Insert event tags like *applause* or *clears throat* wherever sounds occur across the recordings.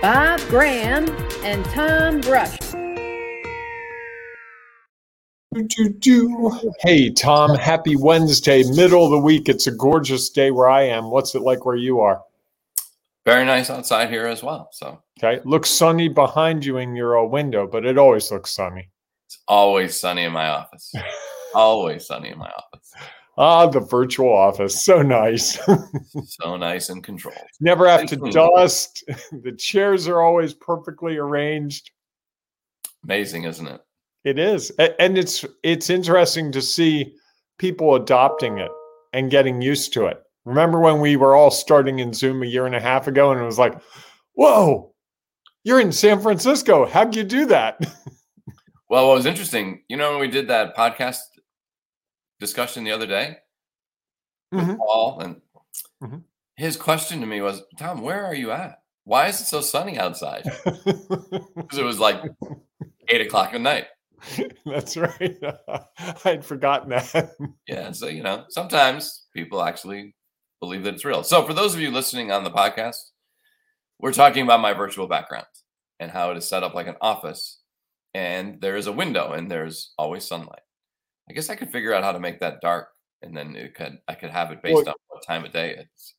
Bob Graham and Tom Brush. Hey, Tom, happy Wednesday, middle of the week. It's a gorgeous day where I am. What's it like where you are? Very nice outside here as well. So, okay, looks sunny behind you in your uh, window, but it always looks sunny. It's always sunny in my office. *laughs* always sunny in my office. Ah, the virtual office. So nice. *laughs* so nice and controlled. Never have to dust. *laughs* The chairs are always perfectly arranged. Amazing, isn't it? It is. And it's it's interesting to see people adopting it and getting used to it. Remember when we were all starting in Zoom a year and a half ago and it was like, "Whoa, you're in San Francisco. How'd you do that?" *laughs* Well, what was interesting, you know, when we did that podcast discussion the other day with mm-hmm. Paul, and mm-hmm. his question to me was, Tom, where are you at? Why is it so sunny outside? *laughs* Because it was like eight o'clock at night. That's right. *laughs* I'd forgotten that. yeah. So, you know, sometimes people actually believe that it's real. So, for those of you listening on the podcast, we're talking about my virtual background and how it is set up like an office. And there is a window and there's always sunlight. I guess I could figure out how to make that dark, and then it could I could have it based well, on what time of day it's.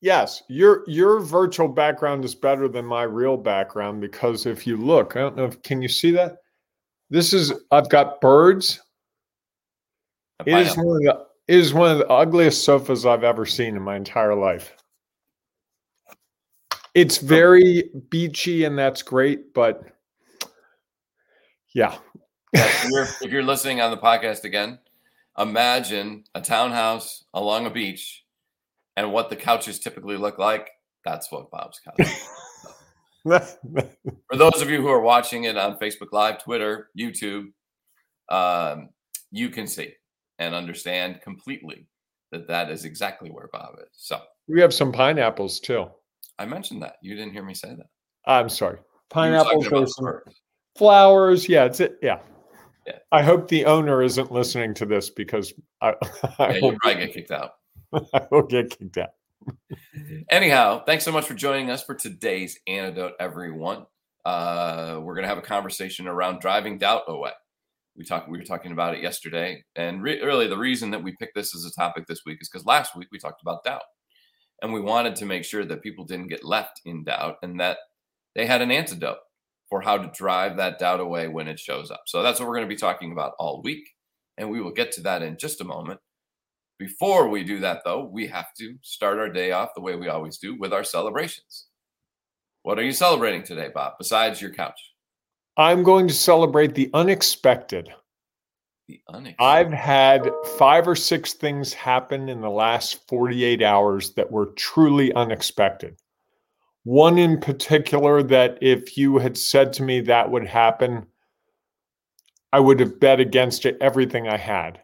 Yes, your your virtual background is better than my real background because if you look, I don't know if can you see that. This is I've got birds. It is one of the it is one of the ugliest sofas I've ever seen in my entire life. It's very beachy and that's great, but yeah, if, you're, if you're listening on the podcast again, imagine a townhouse along a beach and what the couches typically look like. That's what Bob's couch. Is. *laughs* For those of you who are watching it on Facebook Live, Twitter, YouTube, um, you can see and understand completely that that is exactly where Bob is. So we have some pineapples too. I mentioned that. You didn't hear me say that. I'm sorry. Pineapples, flowers. Yeah, it's it. Yeah, yeah. I hope the owner isn't listening to this because I, *laughs* I yeah, you'll probably get kicked out. *laughs* I will get kicked out. *laughs* Anyhow, thanks so much for joining us for today's antidote, everyone. Uh, we're going to have a conversation around driving doubt away. We talked. We were talking about it yesterday, and re- really the reason that we picked this as a topic this week is because last week we talked about doubt, and we wanted to make sure that people didn't get left in doubt and that they had an antidote for how to drive that doubt away when it shows up. So that's what we're going to be talking about all week. And we will get to that in just a moment. Before we do that, though, we have to start our day off the way we always do with our celebrations. What are you celebrating today, Bob, besides your couch? I'm going to celebrate the unexpected. The unexpected. I've had five or six things happen in the last 48 hours that were truly unexpected. One in particular that if you had said to me that would happen, I would have bet against it everything I had.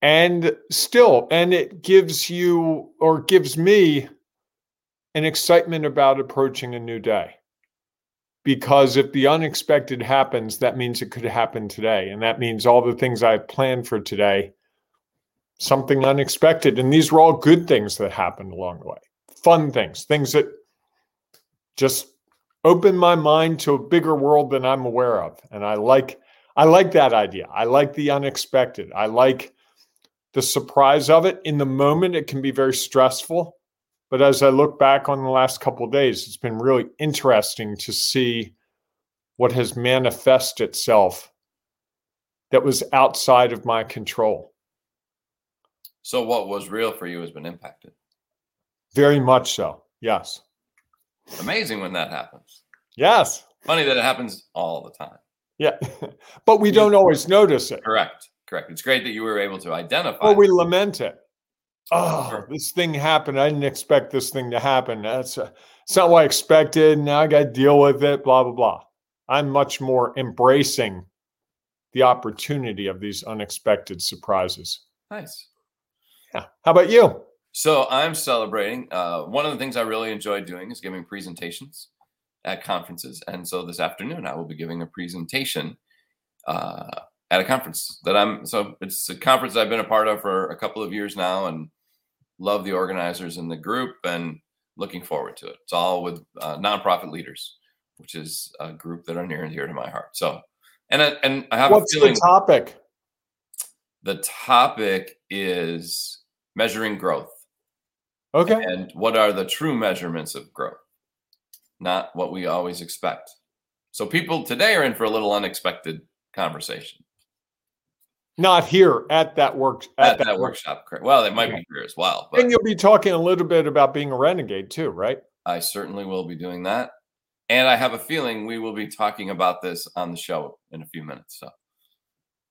And still, and it gives you or gives me an excitement about approaching a new day. Because if the unexpected happens, that means it could happen today. And that means all the things I've planned for today, something unexpected. And these were all good things that happened along the way, fun things, things that just open my mind to a bigger world than I'm aware of. And I like I like that idea. I like the unexpected. I like the surprise of it. In the moment, it can be very stressful. But as I look back on the last couple of days, it's been really interesting to see what has manifested itself that was outside of my control. So, what was real for you has been impacted? Very much so. Yes. Amazing when that happens. Yes. Funny that it happens all the time. Yeah. *laughs* but we don't always notice it. Correct. Correct. It's great that you were able to identify. Well, we lament it. Oh, sure. this thing happened. I didn't expect this thing to happen. That's a, it's not what I expected. Now I got to deal with it. Blah blah blah. I'm much more embracing the opportunity of these unexpected surprises. Nice. Yeah. How about you? So I'm celebrating. Uh, one of the things I really enjoy doing is giving presentations at conferences, and so this afternoon I will be giving a presentation uh, at a conference that I'm. So it's a conference I've been a part of for a couple of years now, and love the organizers and the group, and looking forward to it. It's all with uh, nonprofit leaders, which is a group that are near and dear to my heart. So, and I, and I have What's a feeling the topic? the topic is measuring growth Okay. and what are the true measurements of growth, not what we always expect. So people today are in for a little unexpected conversation Not here at that work at, that, workshop. correct. Well, they might Yeah. be here as well, but And you'll be talking a little bit about being a renegade too, right? I certainly will be doing that. And I have a feeling we will be talking about this on the show in a few minutes. So,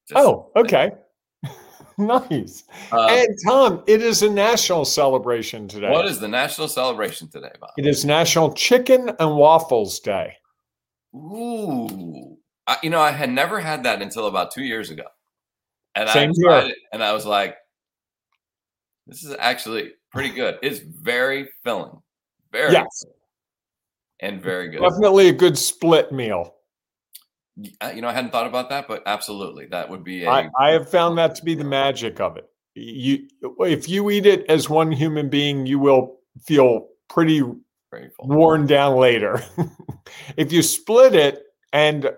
just- Oh, okay. *laughs* nice. Uh, and Tom, it is a national celebration today. what is the national celebration today, Bob? it is National Chicken and Waffles Day. Ooh, I, you know, I had never had that until about two years ago, and Same I here. it, and I was like, "This is actually pretty good. It's very filling, very Yes. filling, and very good." Definitely a good split meal. You know, I hadn't thought about that, but absolutely, that would be a I, I have found that to be the magic of it. You, if you eat it as one human being, you will feel pretty full. worn down later. *laughs* if you split it and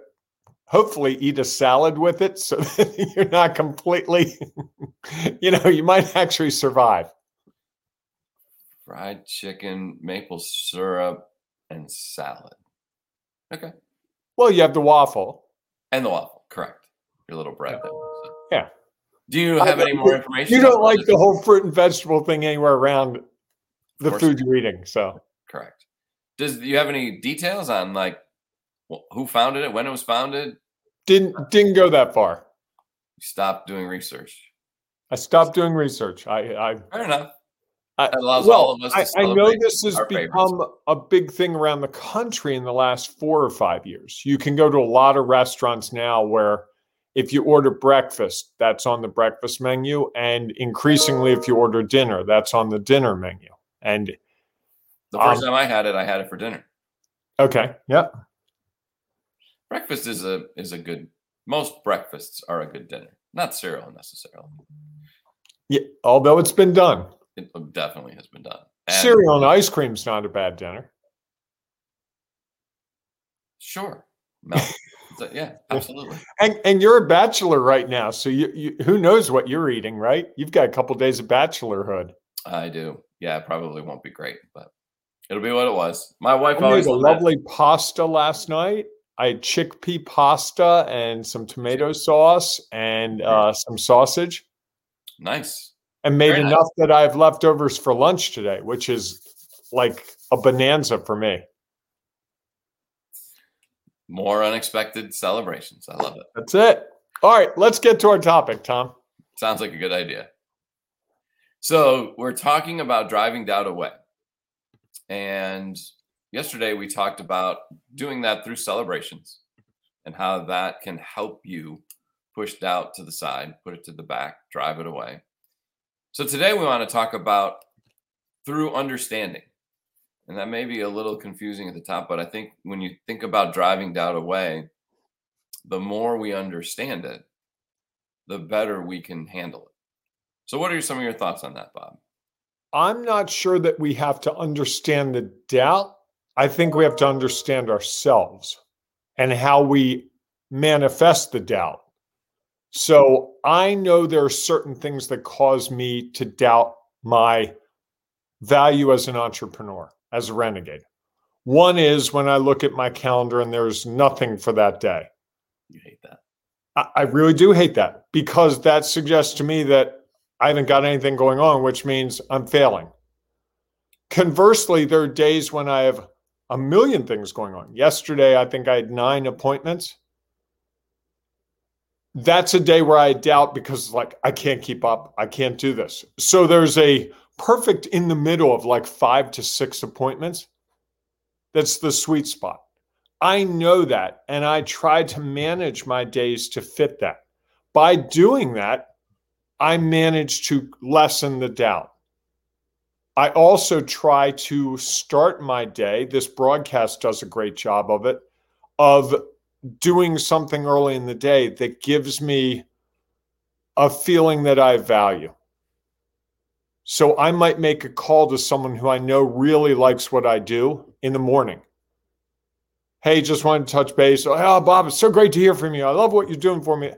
hopefully eat a salad with it so *laughs* that you're not completely, *laughs* you know, you might actually survive. fried chicken, maple syrup, and salad. Okay, Well, you have the waffle. and the waffle. Correct. Your little bread. There. So- Yeah. Do you have any more information? You don't like the whole fruit and vegetable thing anywhere around the food you're eating. So Correct. Does do you have any details on like who founded it, when it was founded? didn't didn't go that far. You stopped doing research. I stopped doing research. I, I Fair enough. I, allows well, all of us I, I know this has our favorites. become a big thing around the country in the last four or five years. You can go to a lot of restaurants now where if you order breakfast, that's on the breakfast menu. And increasingly, if you order dinner, that's on the dinner menu. And The first um, time I had it, I had it for dinner. okay, yeah. Breakfast is a is a good. Most breakfasts are a good dinner, not cereal necessarily. Yeah. Although it's been done. It definitely has been done. And- Cereal and ice cream's not a bad dinner. Sure. *laughs* So, yeah, absolutely. And and you're a bachelor right now, so you, you who knows what you're eating, right? You've got a couple of days of bachelorhood. I do. Yeah, it probably won't be great, but it'll be what it was. My wife I made always a loved that. lovely pasta last night. I had chickpea pasta and some tomato sauce and uh, some sausage, Nice. And made Very nice. enough that I have leftovers for lunch today, which is like a bonanza for me. More unexpected celebrations. I love it. That's it. All right, let's get to our topic, Tom. Sounds like a good idea. So we're talking about driving doubt away. And yesterday we talked about doing that through celebrations and how that can help you push doubt to the side, put it to the back, drive it away. So today we want to talk about through understanding. And that may be a little confusing at the top, but I think when you think about driving doubt away, the more we understand it, the better we can handle it. So, what are some of your thoughts on that, Bob? I'm not sure that we have to understand the doubt. I think we have to understand ourselves and how we manifest the doubt. So I know there are certain things that cause me to doubt my value as an entrepreneur, as a renegade. One is when I look at my calendar and there's nothing for that day. You hate that. I, I really do hate that because that suggests to me that I haven't got anything going on, which means I'm failing. Conversely, there are days when I have a million things going on. Yesterday, I think I had nine appointments. That's a day where I doubt because, like, I can't keep up. I can't do this. So there's a perfect in the middle of like five to six appointments. That's the sweet spot. I know that, and I try to manage my days to fit that. By doing that, I manage to lessen the doubt. I also try to start my day. This broadcast does a great job of it, of doing something early in the day that gives me a feeling that I value. So I might make a call to someone who I know really likes what I do in the morning. Hey, just wanted to touch base. Oh, Bob, it's so great to hear from you. I love what you're doing for me.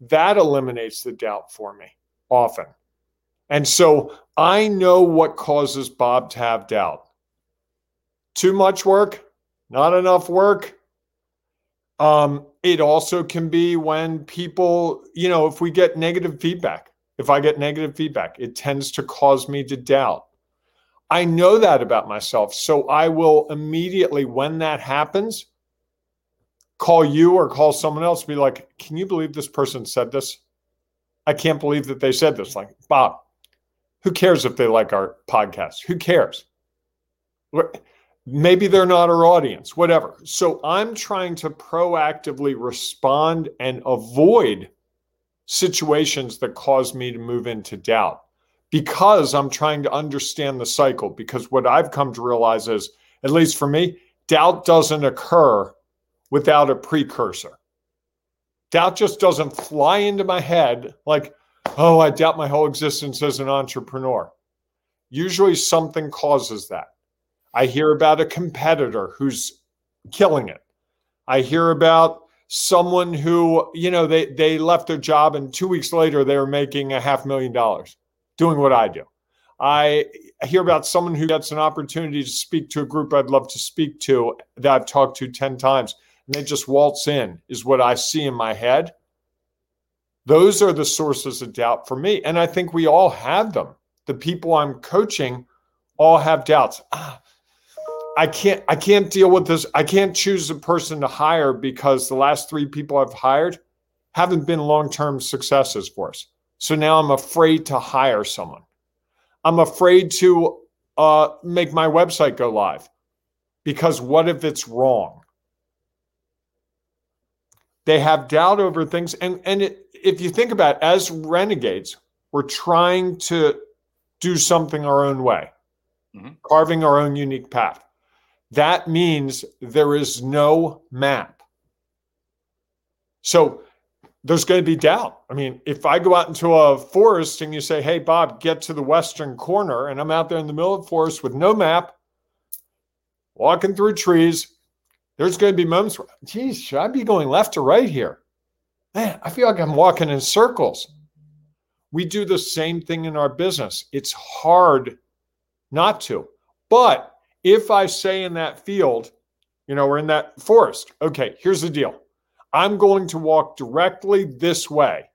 That eliminates the doubt for me often. And so I know what causes Bob to have doubt. Too much work, not enough work. Um, it also can be when people, you know, if we get negative feedback, if I get negative feedback, it tends to cause me to doubt. I know that about myself. So I will immediately, when that happens, call you or call someone else, be like, can you believe this person said this? I can't believe that they said this. Like, Bob, who cares if they like our podcast? Who cares? Maybe they're not our audience, whatever. So I'm trying to proactively respond and avoid situations that cause me to move into doubt because I'm trying to understand the cycle. Because what I've come to realize is, at least for me, doubt doesn't occur without a precursor. Doubt just doesn't fly into my head like, oh, I doubt my whole existence as an entrepreneur. Usually something causes that. I hear about a competitor who's killing it. I hear about someone who, you know, they, they left their job and two weeks later they were making a half million dollars doing what I do. I hear about someone who gets an opportunity to speak to a group I'd love to speak to that I've talked to 10 times and they just waltz in, is what I see in my head. Those are the sources of doubt for me. And I think we all have them. The people I'm coaching all have doubts. Ah, I can't I can't deal with this. I can't choose a person to hire because the last three people I've hired haven't been long-term successes for us. So now I'm afraid to hire someone. I'm afraid to uh, make my website go live because what if it's wrong? They have doubt over things. And, and it, if you think about it, as renegades, we're trying to do something our own way, mm-hmm. carving our own unique path. That means there is no map. So there's going to be doubt. I mean, if I go out into a forest and you say, hey, Bob, get to the western corner, and I'm out there in the middle of the forest with no map, walking through trees, there's going to be moments where, geez, should I be going left or right here? Man, I feel like I'm walking in circles. We do the same thing in our business. It's hard not to. But if I say in that field, you know, we're in that forest, okay, here's the deal I'm going to walk directly this way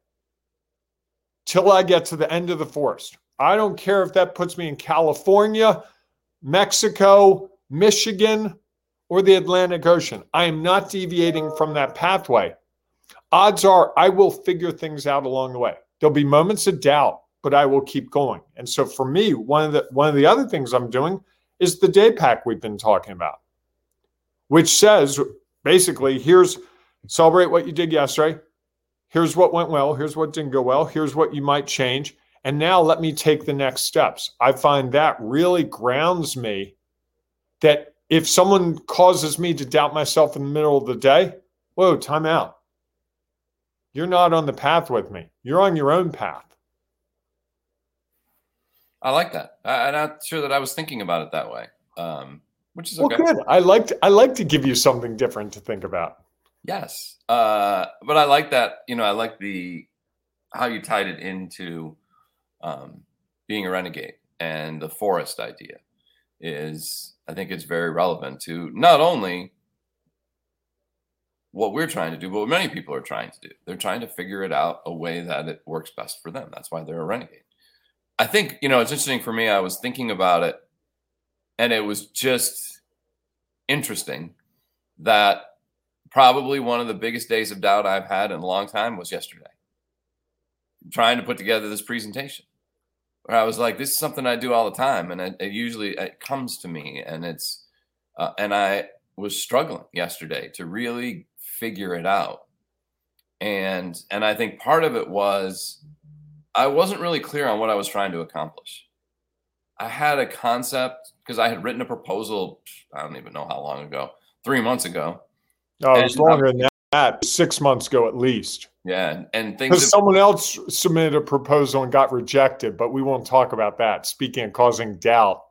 till I get to the end of the forest. I don't care if that puts me in California, Mexico, Michigan, or the Atlantic Ocean. I am not deviating from that pathway. Odds are I will figure things out along the way. There'll be moments of doubt, but I will keep going. And so for me, one of the one of the other things I'm doing is the day pack we've been talking about, which says basically here's Celebrate what you did yesterday. Here's what went well. Here's what didn't go well. Here's what you might change. And now let me take the next steps. I find that really grounds me that if someone causes me to doubt myself in the middle of the day, whoa, time out. You're not on the path with me. You're on your own path. I like that. I, am not sure that I was thinking about it that way, um, which is okay. Well, good. I like to, I like to give you something different to think about. Yes. Uh, but I like that, you know, I like the how you tied it into um, being a renegade and the forest idea is I think it's very relevant to not only what we're trying to do, but what many people are trying to do. They're trying to figure it out a way that it works best for them. That's why they're a renegade. I think, you know, it's interesting for me. I was thinking about it and it was just interesting that probably one of the biggest days of doubt I've had in a long time was yesterday. Trying to put together this presentation, where I was like, "This is something I do all the time," and it, it usually it comes to me, and it's uh, and I was struggling yesterday to really figure it out. And and I think part of it was I wasn't really clear on what I was trying to accomplish. I had a concept because I had written a proposal, I don't even know how long ago, three months ago. Oh, it was longer than that, six months ago at least. Yeah, and things. Because someone else submitted a proposal and got rejected, but we won't talk about that. Speaking of causing doubt.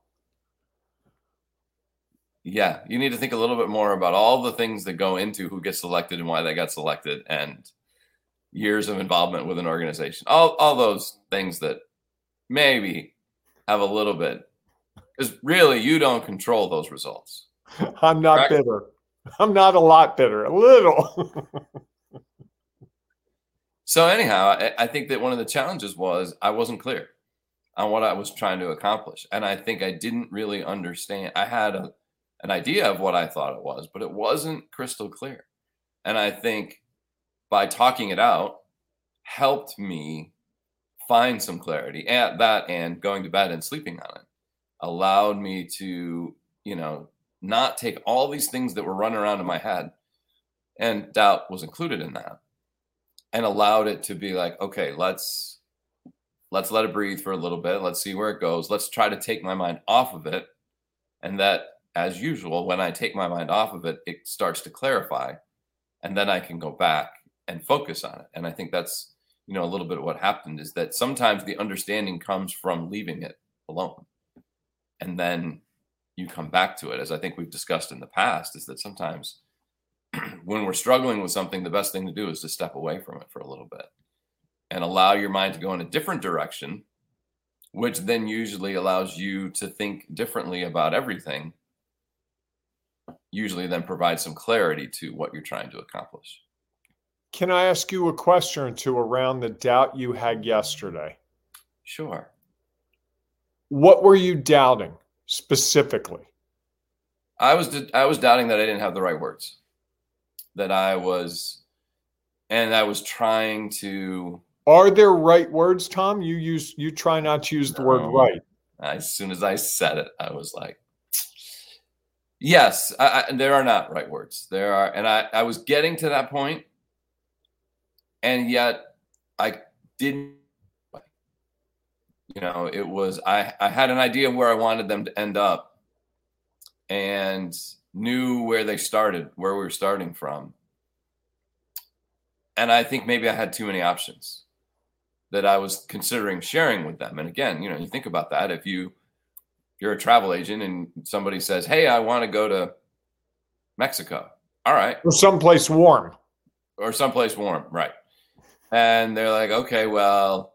Yeah, you need to think a little bit more about all the things that go into who gets selected and why they got selected, and years of involvement with an organization. All all those things that maybe have a little bit, because really you don't control those results. *laughs* I'm not Correct? bitter. I'm not a lot bitter. A little. *laughs* So anyhow, I, I think that one of the challenges was I wasn't clear on what I was trying to accomplish, and I think I didn't really understand. I had a, an idea of what I thought it was, but it wasn't crystal clear. And I think by talking it out helped me find some clarity at that and going to bed and sleeping on it allowed me to, you know, not take all these things that were running around in my head and doubt was included in that and allowed it to be like, okay, let's let's let it breathe for a little bit. Let's see where it goes. Let's try to take my mind off of it. And that, as usual, when I take my mind off of it, it starts to clarify. And then I can go back and focus on it. And I think that's, you know, a little bit of what happened is that sometimes the understanding comes from leaving it alone. And then you come back to it, as I think we've discussed in the past, is that sometimes *clears throat* when we're struggling with something, the best thing to do is to step away from it for a little bit and allow your mind to go in a different direction, which then usually allows you to think differently about everything, usually then provides some clarity to what you're trying to accomplish. Can I ask you a question or two around the doubt you had yesterday? Sure. What were you doubting specifically? I was I was doubting that I didn't have the right words that I was, and I was trying to. Are there right words, Tom? You use you try not to use the no. word right. As soon as I said it, I was like, "Yes, I, I, there are not right words. There are," and I I was getting to that point, and yet I didn't. You know, it was I I had an idea of where I wanted them to end up, and knew where they started, where we were starting from. And I think maybe I had too many options that I was considering sharing with them. And again, you know, you think about that. If you you're a travel agent and somebody says, "Hey, I want to go to Mexico," all right, or someplace warm, or someplace warm, right? And they're like, "Okay, well,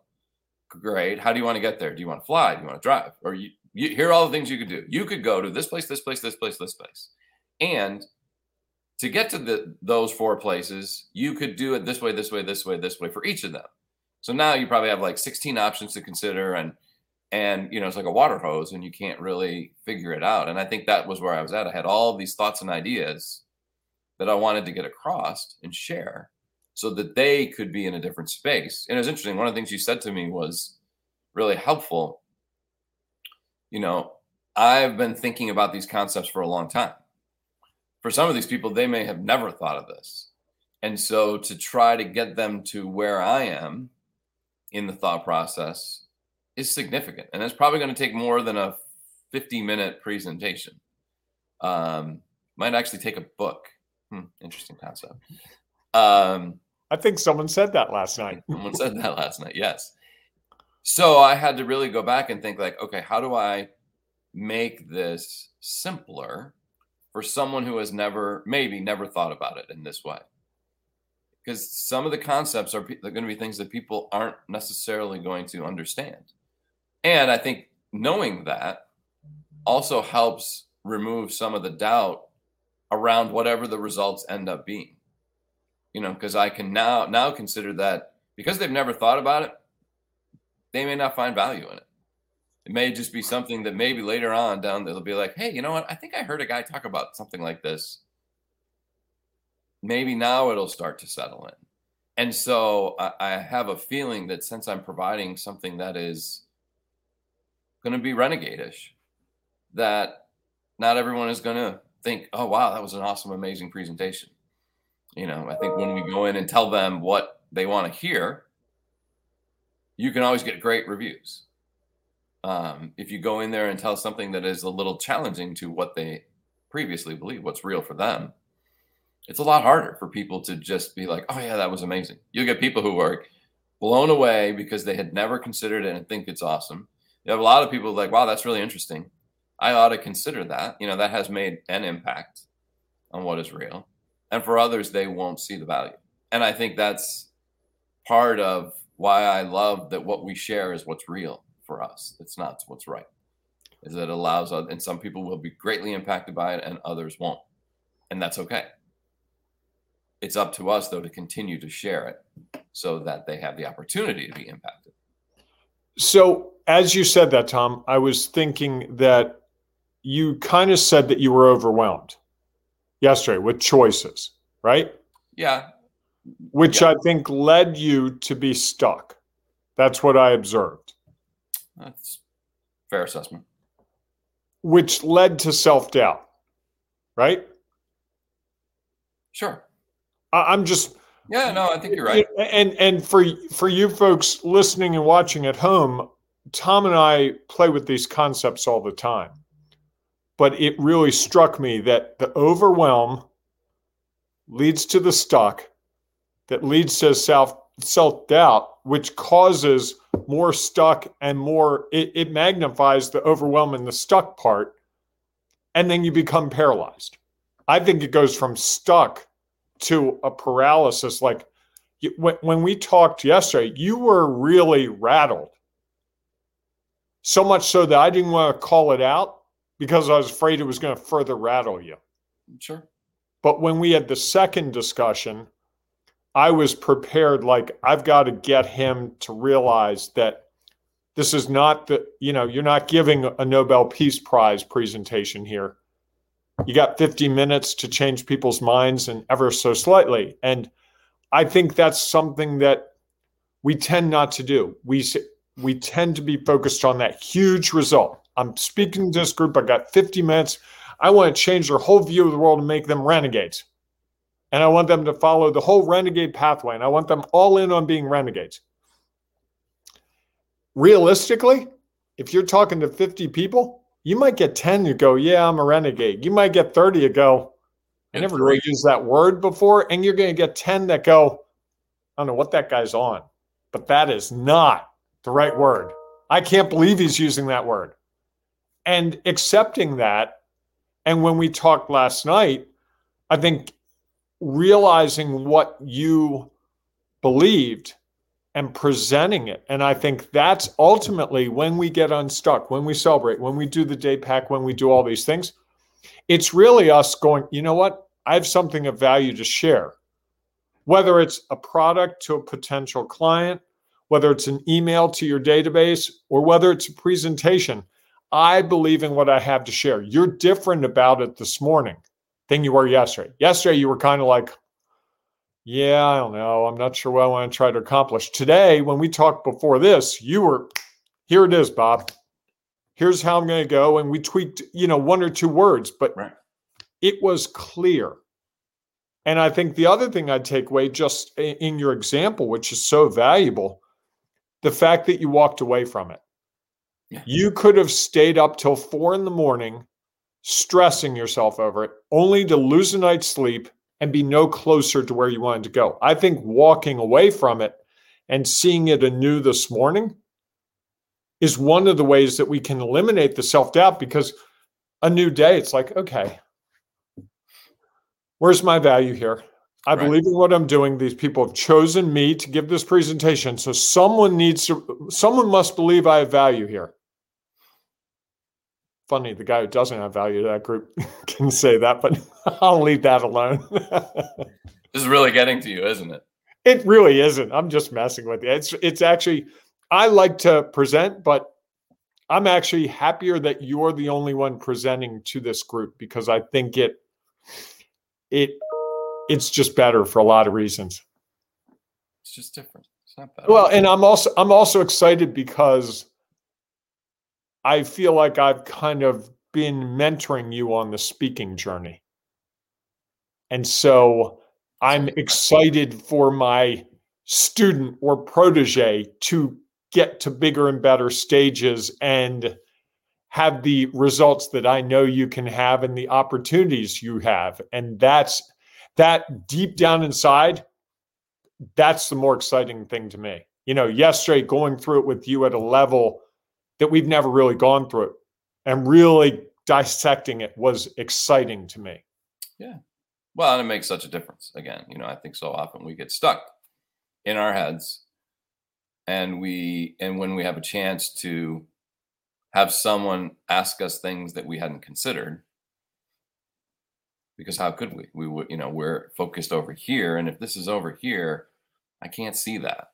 great. How do you want to get there? Do you want to fly? Do you want to drive? Or you, you here are all the things you could do. You could go to this place, this place, this place, this place. And to get to the, those four places, you could do it this way, this way, this way, this way for each of them. So now you probably have like 16 options to consider and and you know it's like a water hose and you can't really figure it out. And I think that was where I was at. I had all these thoughts and ideas that I wanted to get across and share so that they could be in a different space. And it was interesting. One of the things you said to me was really helpful. You know, I've been thinking about these concepts for a long time for some of these people, they may have never thought of this. And so to try to get them to where I am in the thought process is significant. And it's probably going to take more than a 50 minute presentation. Um, might actually take a book. Hmm, interesting concept. Um, I think someone said that last night. *laughs* someone said that last night. Yes. So I had to really go back and think like, okay, how do I make this simpler for someone who has never, maybe never thought about it in this way. Because some of the concepts are, are going to be things that people aren't necessarily going to understand. And I think knowing that also helps remove some of the doubt around whatever the results end up being. You know, because I can now now consider that because they've never thought about it, they may not find value in it. It may just be something that maybe later on down they'll be like, hey, you know what? I think I heard a guy talk about something like this. Maybe now it'll start to settle in. And so I, I have a feeling that since I'm providing something that is going to be renegade-ish, that not everyone is going to think, oh, wow, that was an awesome, amazing presentation. You know, I think when we go in and tell them what they want to hear, you can always get great reviews. Um, if you go in there and tell something that is a little challenging to what they previously believe, what's real for them, it's a lot harder for people to just be like, oh, yeah, that was amazing. You'll get people who are blown away because they had never considered it and think it's awesome. You have a lot of people like, wow, that's really interesting. I ought to consider that. You know, that has made an impact on what is real. And for others, they won't see the value. And I think that's part of why I love that what we share is what's real for us. It's not what's right. Is that it allows and some people will be greatly impacted by it and others won't. And that's okay. It's up to us though to continue to share it so that they have the opportunity to be impacted. So, as you said that, Tom, I was thinking that you kind of said that you were overwhelmed yesterday with choices, right? Yeah. Which yeah. I think led you to be stuck. That's what I observed. That's fair assessment. Which led to self doubt, right? Sure. I, am just. Yeah, no, I think you're right. And and for for you folks listening and watching at home, Tom and I play with these concepts all the time but it really struck me that the overwhelm leads to the stuck, that leads to self self doubt, which causes more stuck and more it, it magnifies the overwhelm and the stuck part, and then you become paralyzed. I think it goes from stuck to a paralysis. Like when, when we talked yesterday, you were really rattled. So much so that I didn't want to call it out because I was afraid it was going to further rattle you. Sure. But when we had the second discussion, I was prepared like I've got to get him to realize that this is not the, you know, you're not giving a Nobel Peace Prize presentation here. You got 50 minutes to change people's minds and ever so slightly. And I think that's something that we tend not to do. We we tend to be focused on that huge result. I'm speaking to this group. I got 50 minutes. I want to change their whole view of the world and make them renegades. And I want them to follow the whole renegade pathway. And I want them all in on being renegades. Realistically, if you're talking to 50 people, you might get 10 who go, Yeah, I'm a renegade. You might get 30 who go, I never really used that word before. And you're going to get 10 that go, I don't know what that guy's on, but that is not the right word. I can't believe he's using that word and accepting that. And when we talked last night, I think realizing what you believed and presenting it. And I think that's ultimately when we get unstuck, when we celebrate, when we do the day pack, when we do all these things, it's really us going, you know what? I have something of value to share. Whether it's a product to a potential client, whether it's an email to your database, or whether it's a presentation, I believe in what I have to share. You're different about it this morning than you were yesterday. Yesterday, you were kind of like, yeah, I don't know. I'm not sure what I want to try to accomplish. Today, when we talked before this, you were, here it is, Bob. Here's how I'm going to go. And we tweaked, you know, one or two words, but right. it was clear. And I think the other thing I'd take away, just in your example, which is so valuable, the fact that you walked away from it. Yeah. You could have stayed up till four in the morning, stressing yourself over it, only to lose a night's sleep and be no closer to where you wanted to go. I think walking away from it and seeing it anew this morning is one of the ways that we can eliminate the self doubt because a new day, it's like, okay, where's my value here? I right. believe in what I'm doing. These people have chosen me to give this presentation. So someone needs to, someone must believe I have value here. Funny, the guy who doesn't have value to that group *laughs* can say that, but *laughs* I'll leave that alone. *laughs* this is really getting to you, isn't it? It really isn't. I'm just messing with you. It's it's actually I like to present, but I'm actually happier that you're the only one presenting to this group because I think it it it's just better for a lot of reasons. It's just different. It's not bad. Well, and I'm also I'm also excited because I feel like I've kind of been mentoring you on the speaking journey. And so I'm excited for my student or protege to get to bigger and better stages and have the results that I know you can have and the opportunities you have. And that's that deep down inside, that's the more exciting thing to me. You know, yesterday going through it with you at a level that we've never really gone through and really dissecting it was exciting to me. Yeah. Well, and it makes such a difference. Again, you know, I think so often we get stuck in our heads and we and when we have a chance to have someone ask us things that we hadn't considered because how could we we would you know we're focused over here and if this is over here i can't see that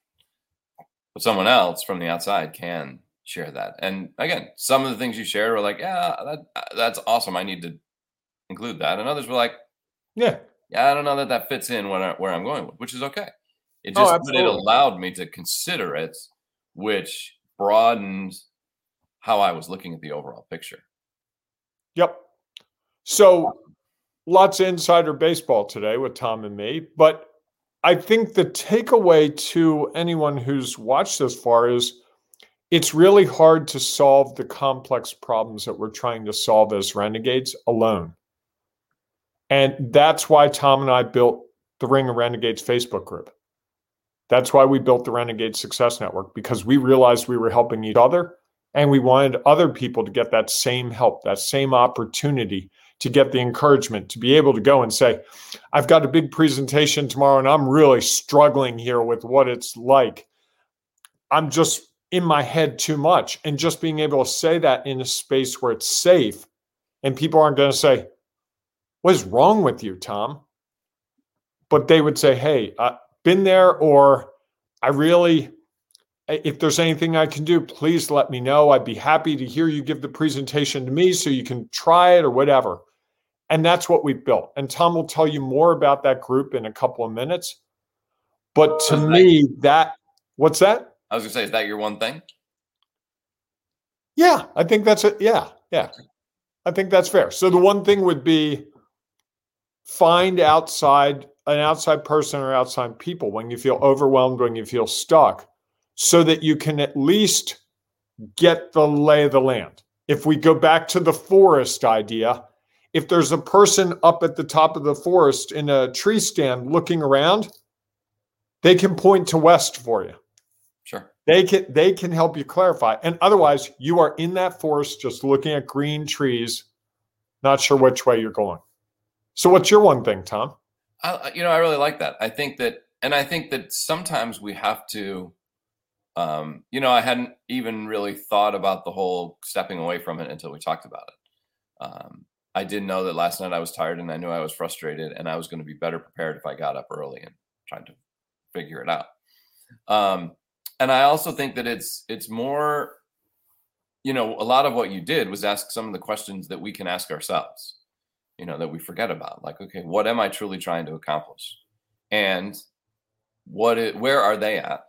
but someone else from the outside can share that. And again some of the things you shared were like yeah that, uh, that's awesome i need to include that. And others were like yeah. Yeah i don't know that that fits in when I, where i'm going with which is okay. It oh, just oh, it allowed me to consider it which broadened how i was looking at the overall picture. Yep. So lots of insider baseball today with Tom and me, but I think the takeaway to anyone who's watched this far is it's really hard to solve the complex problems that we're trying to solve as renegades alone. And that's why Tom and I built the Ring of Renegades Facebook group. That's why we built the Renegade Success Network because we realized we were helping each other and we wanted other people to get that same help, that same opportunity to get the encouragement to be able to go and say, I've got a big presentation tomorrow and I'm really struggling here with what it's like. I'm just in my head too much. And just being able to say that in a space where it's safe and people aren't going to say, What is wrong with you, Tom? But they would say, Hey, I've been there, or I really, if there's anything I can do, please let me know. I'd be happy to hear you give the presentation to me so you can try it or whatever. And that's what we've built. And Tom will tell you more about that group in a couple of minutes. But to me, that what's that? I was gonna say, is that your one thing? Yeah, I think that's it. Yeah, yeah. I think that's fair. So the one thing would be find outside an outside person or outside people when you feel overwhelmed, when you feel stuck, so that you can at least get the lay of the land. If we go back to the forest idea, if there's a person up at the top of the forest in a tree stand looking around, they can point to west for you. They can they can help you clarify. And otherwise, you are in that forest just looking at green trees, not sure which way you're going. So what's your one thing, Tom? I, you know, I really like that. I think that and I think that sometimes we have to um, you know, I hadn't even really thought about the whole stepping away from it until we talked about it. Um, I didn't know that last night I was tired and I knew I was frustrated and I was going to be better prepared if I got up early and tried to figure it out. Um, and I also think that it's it's more, you know, a lot of what you did was ask some of the questions that we can ask ourselves, you know, that we forget about. Like, okay, what am I truly trying to accomplish? And what it, where are they at?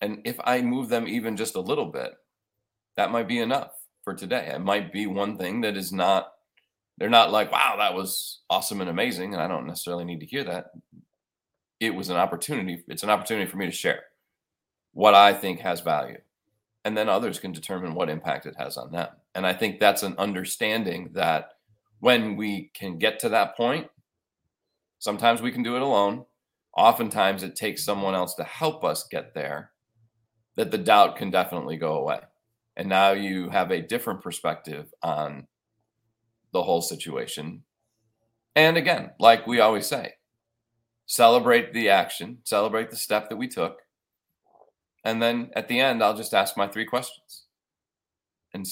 And if I move them even just a little bit, that might be enough for today. It might be one thing that is not they're not like, wow, that was awesome and amazing. And I don't necessarily need to hear that. It was an opportunity. It's an opportunity for me to share what I think has value. And then others can determine what impact it has on them. And I think that's an understanding that when we can get to that point, sometimes we can do it alone. Oftentimes it takes someone else to help us get there, that the doubt can definitely go away. And now you have a different perspective on the whole situation. And again, like we always say, celebrate the action, celebrate the step that we took. And then at the end, I'll just ask my three questions. And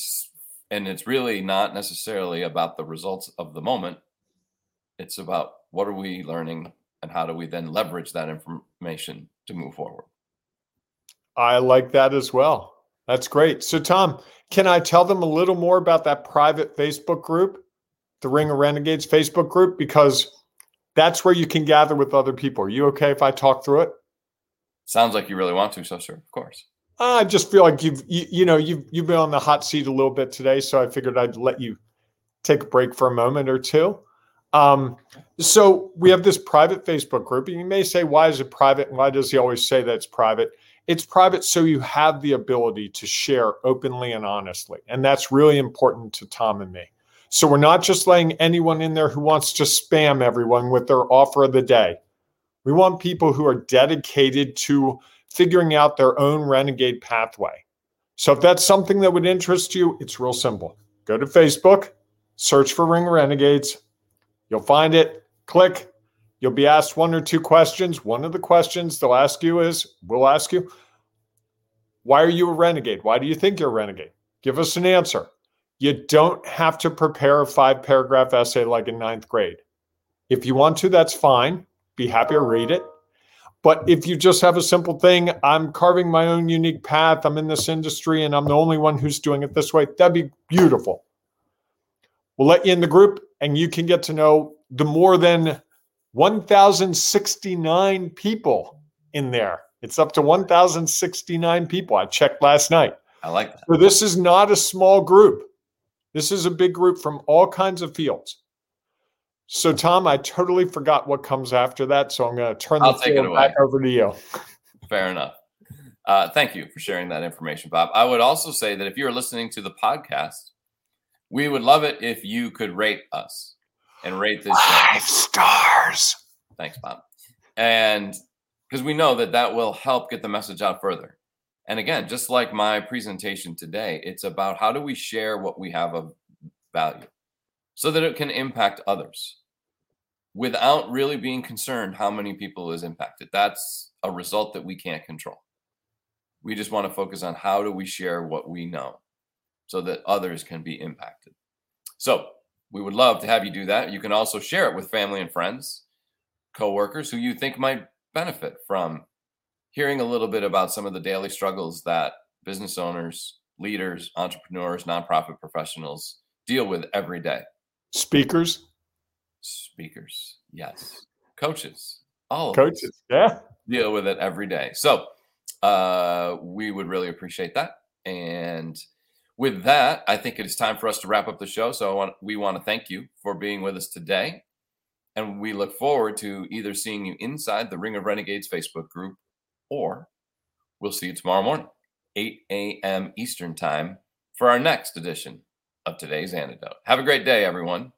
and it's really not necessarily about the results of the moment. It's about what are we learning and how do we then leverage that information to move forward. I like that as well. That's great. So Tom, can I tell them a little more about that private Facebook group? the Ring of Renegades Facebook group because that's where you can gather with other people. Are you okay if I talk through it? Sounds like you really want to, so sure, of course. I just feel like you've you, you know you've you've been on the hot seat a little bit today, so I figured I'd let you take a break for a moment or two. Um, so we have this private Facebook group, and you may say, why is it private? And why does he always say that it's private? It's private so you have the ability to share openly and honestly. And that's really important to Tom and me. So we're not just letting anyone in there who wants to spam everyone with their offer of the day. We want people who are dedicated to figuring out their own renegade pathway. So if that's something that would interest you, it's real simple. Go to Facebook, search for Ring Renegades. You'll find it, click. You'll be asked one or two questions. One of the questions they'll ask you is we'll ask you, why are you a renegade? Why do you think you're a renegade? Give us an answer. You don't have to prepare a five paragraph essay like in ninth grade. If you want to, that's fine. Be happy to read it. But if you just have a simple thing, I'm carving my own unique path, I'm in this industry and I'm the only one who's doing it this way, that'd be beautiful. We'll let you in the group and you can get to know the more than 1,069 people in there. It's up to 1,069 people. I checked last night. I like that. So this is not a small group. This is a big group from all kinds of fields. So, Tom, I totally forgot what comes after that. So I'm going to turn the I'll it floor back over to you. Fair enough. Uh, thank you for sharing that information, Bob. I would also say that if you're listening to the podcast, we would love it if you could rate us and rate this show. Five stars. Thanks, Bob. And because we know that that will help get the message out further. And again, just like my presentation today, it's about how do we share what we have of value so that it can impact others without really being concerned how many people is impacted. That's a result that we can't control. We just want to focus on how do we share what we know so that others can be impacted. So, we would love to have you do that. You can also share it with family and friends, coworkers who you think might benefit from hearing a little bit about some of the daily struggles that business owners, leaders, entrepreneurs, nonprofit professionals deal with every day. Speakers, Speakers, yes. Coaches, all of coaches. Yeah. deal with it every day. So uh, we would really appreciate that. And with that, I think it is time for us to wrap up the show. So I want, we want to thank you for being with us today. And we look forward to either seeing you inside the Ring of Renegades Facebook group or we'll see you tomorrow morning, 8 a.m. Eastern Time, for our next edition of today's antidote. Have a great day, everyone.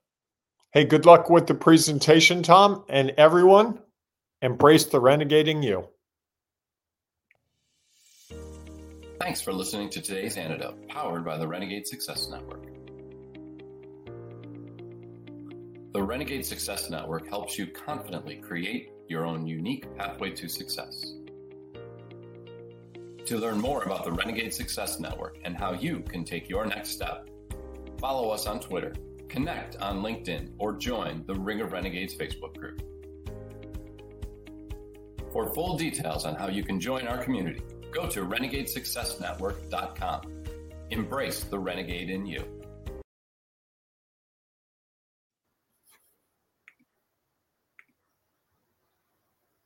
Hey, good luck with the presentation, Tom, and everyone. Embrace the renegading you. Thanks for listening to today's antidote, powered by the Renegade Success Network. The Renegade Success Network helps you confidently create your own unique pathway to success. To learn more about the Renegade Success Network and how you can take your next step, follow us on Twitter, connect on LinkedIn, or join the Ring of Renegades Facebook group. For full details on how you can join our community, go to renegadesuccessnetwork.com. Embrace the renegade in you.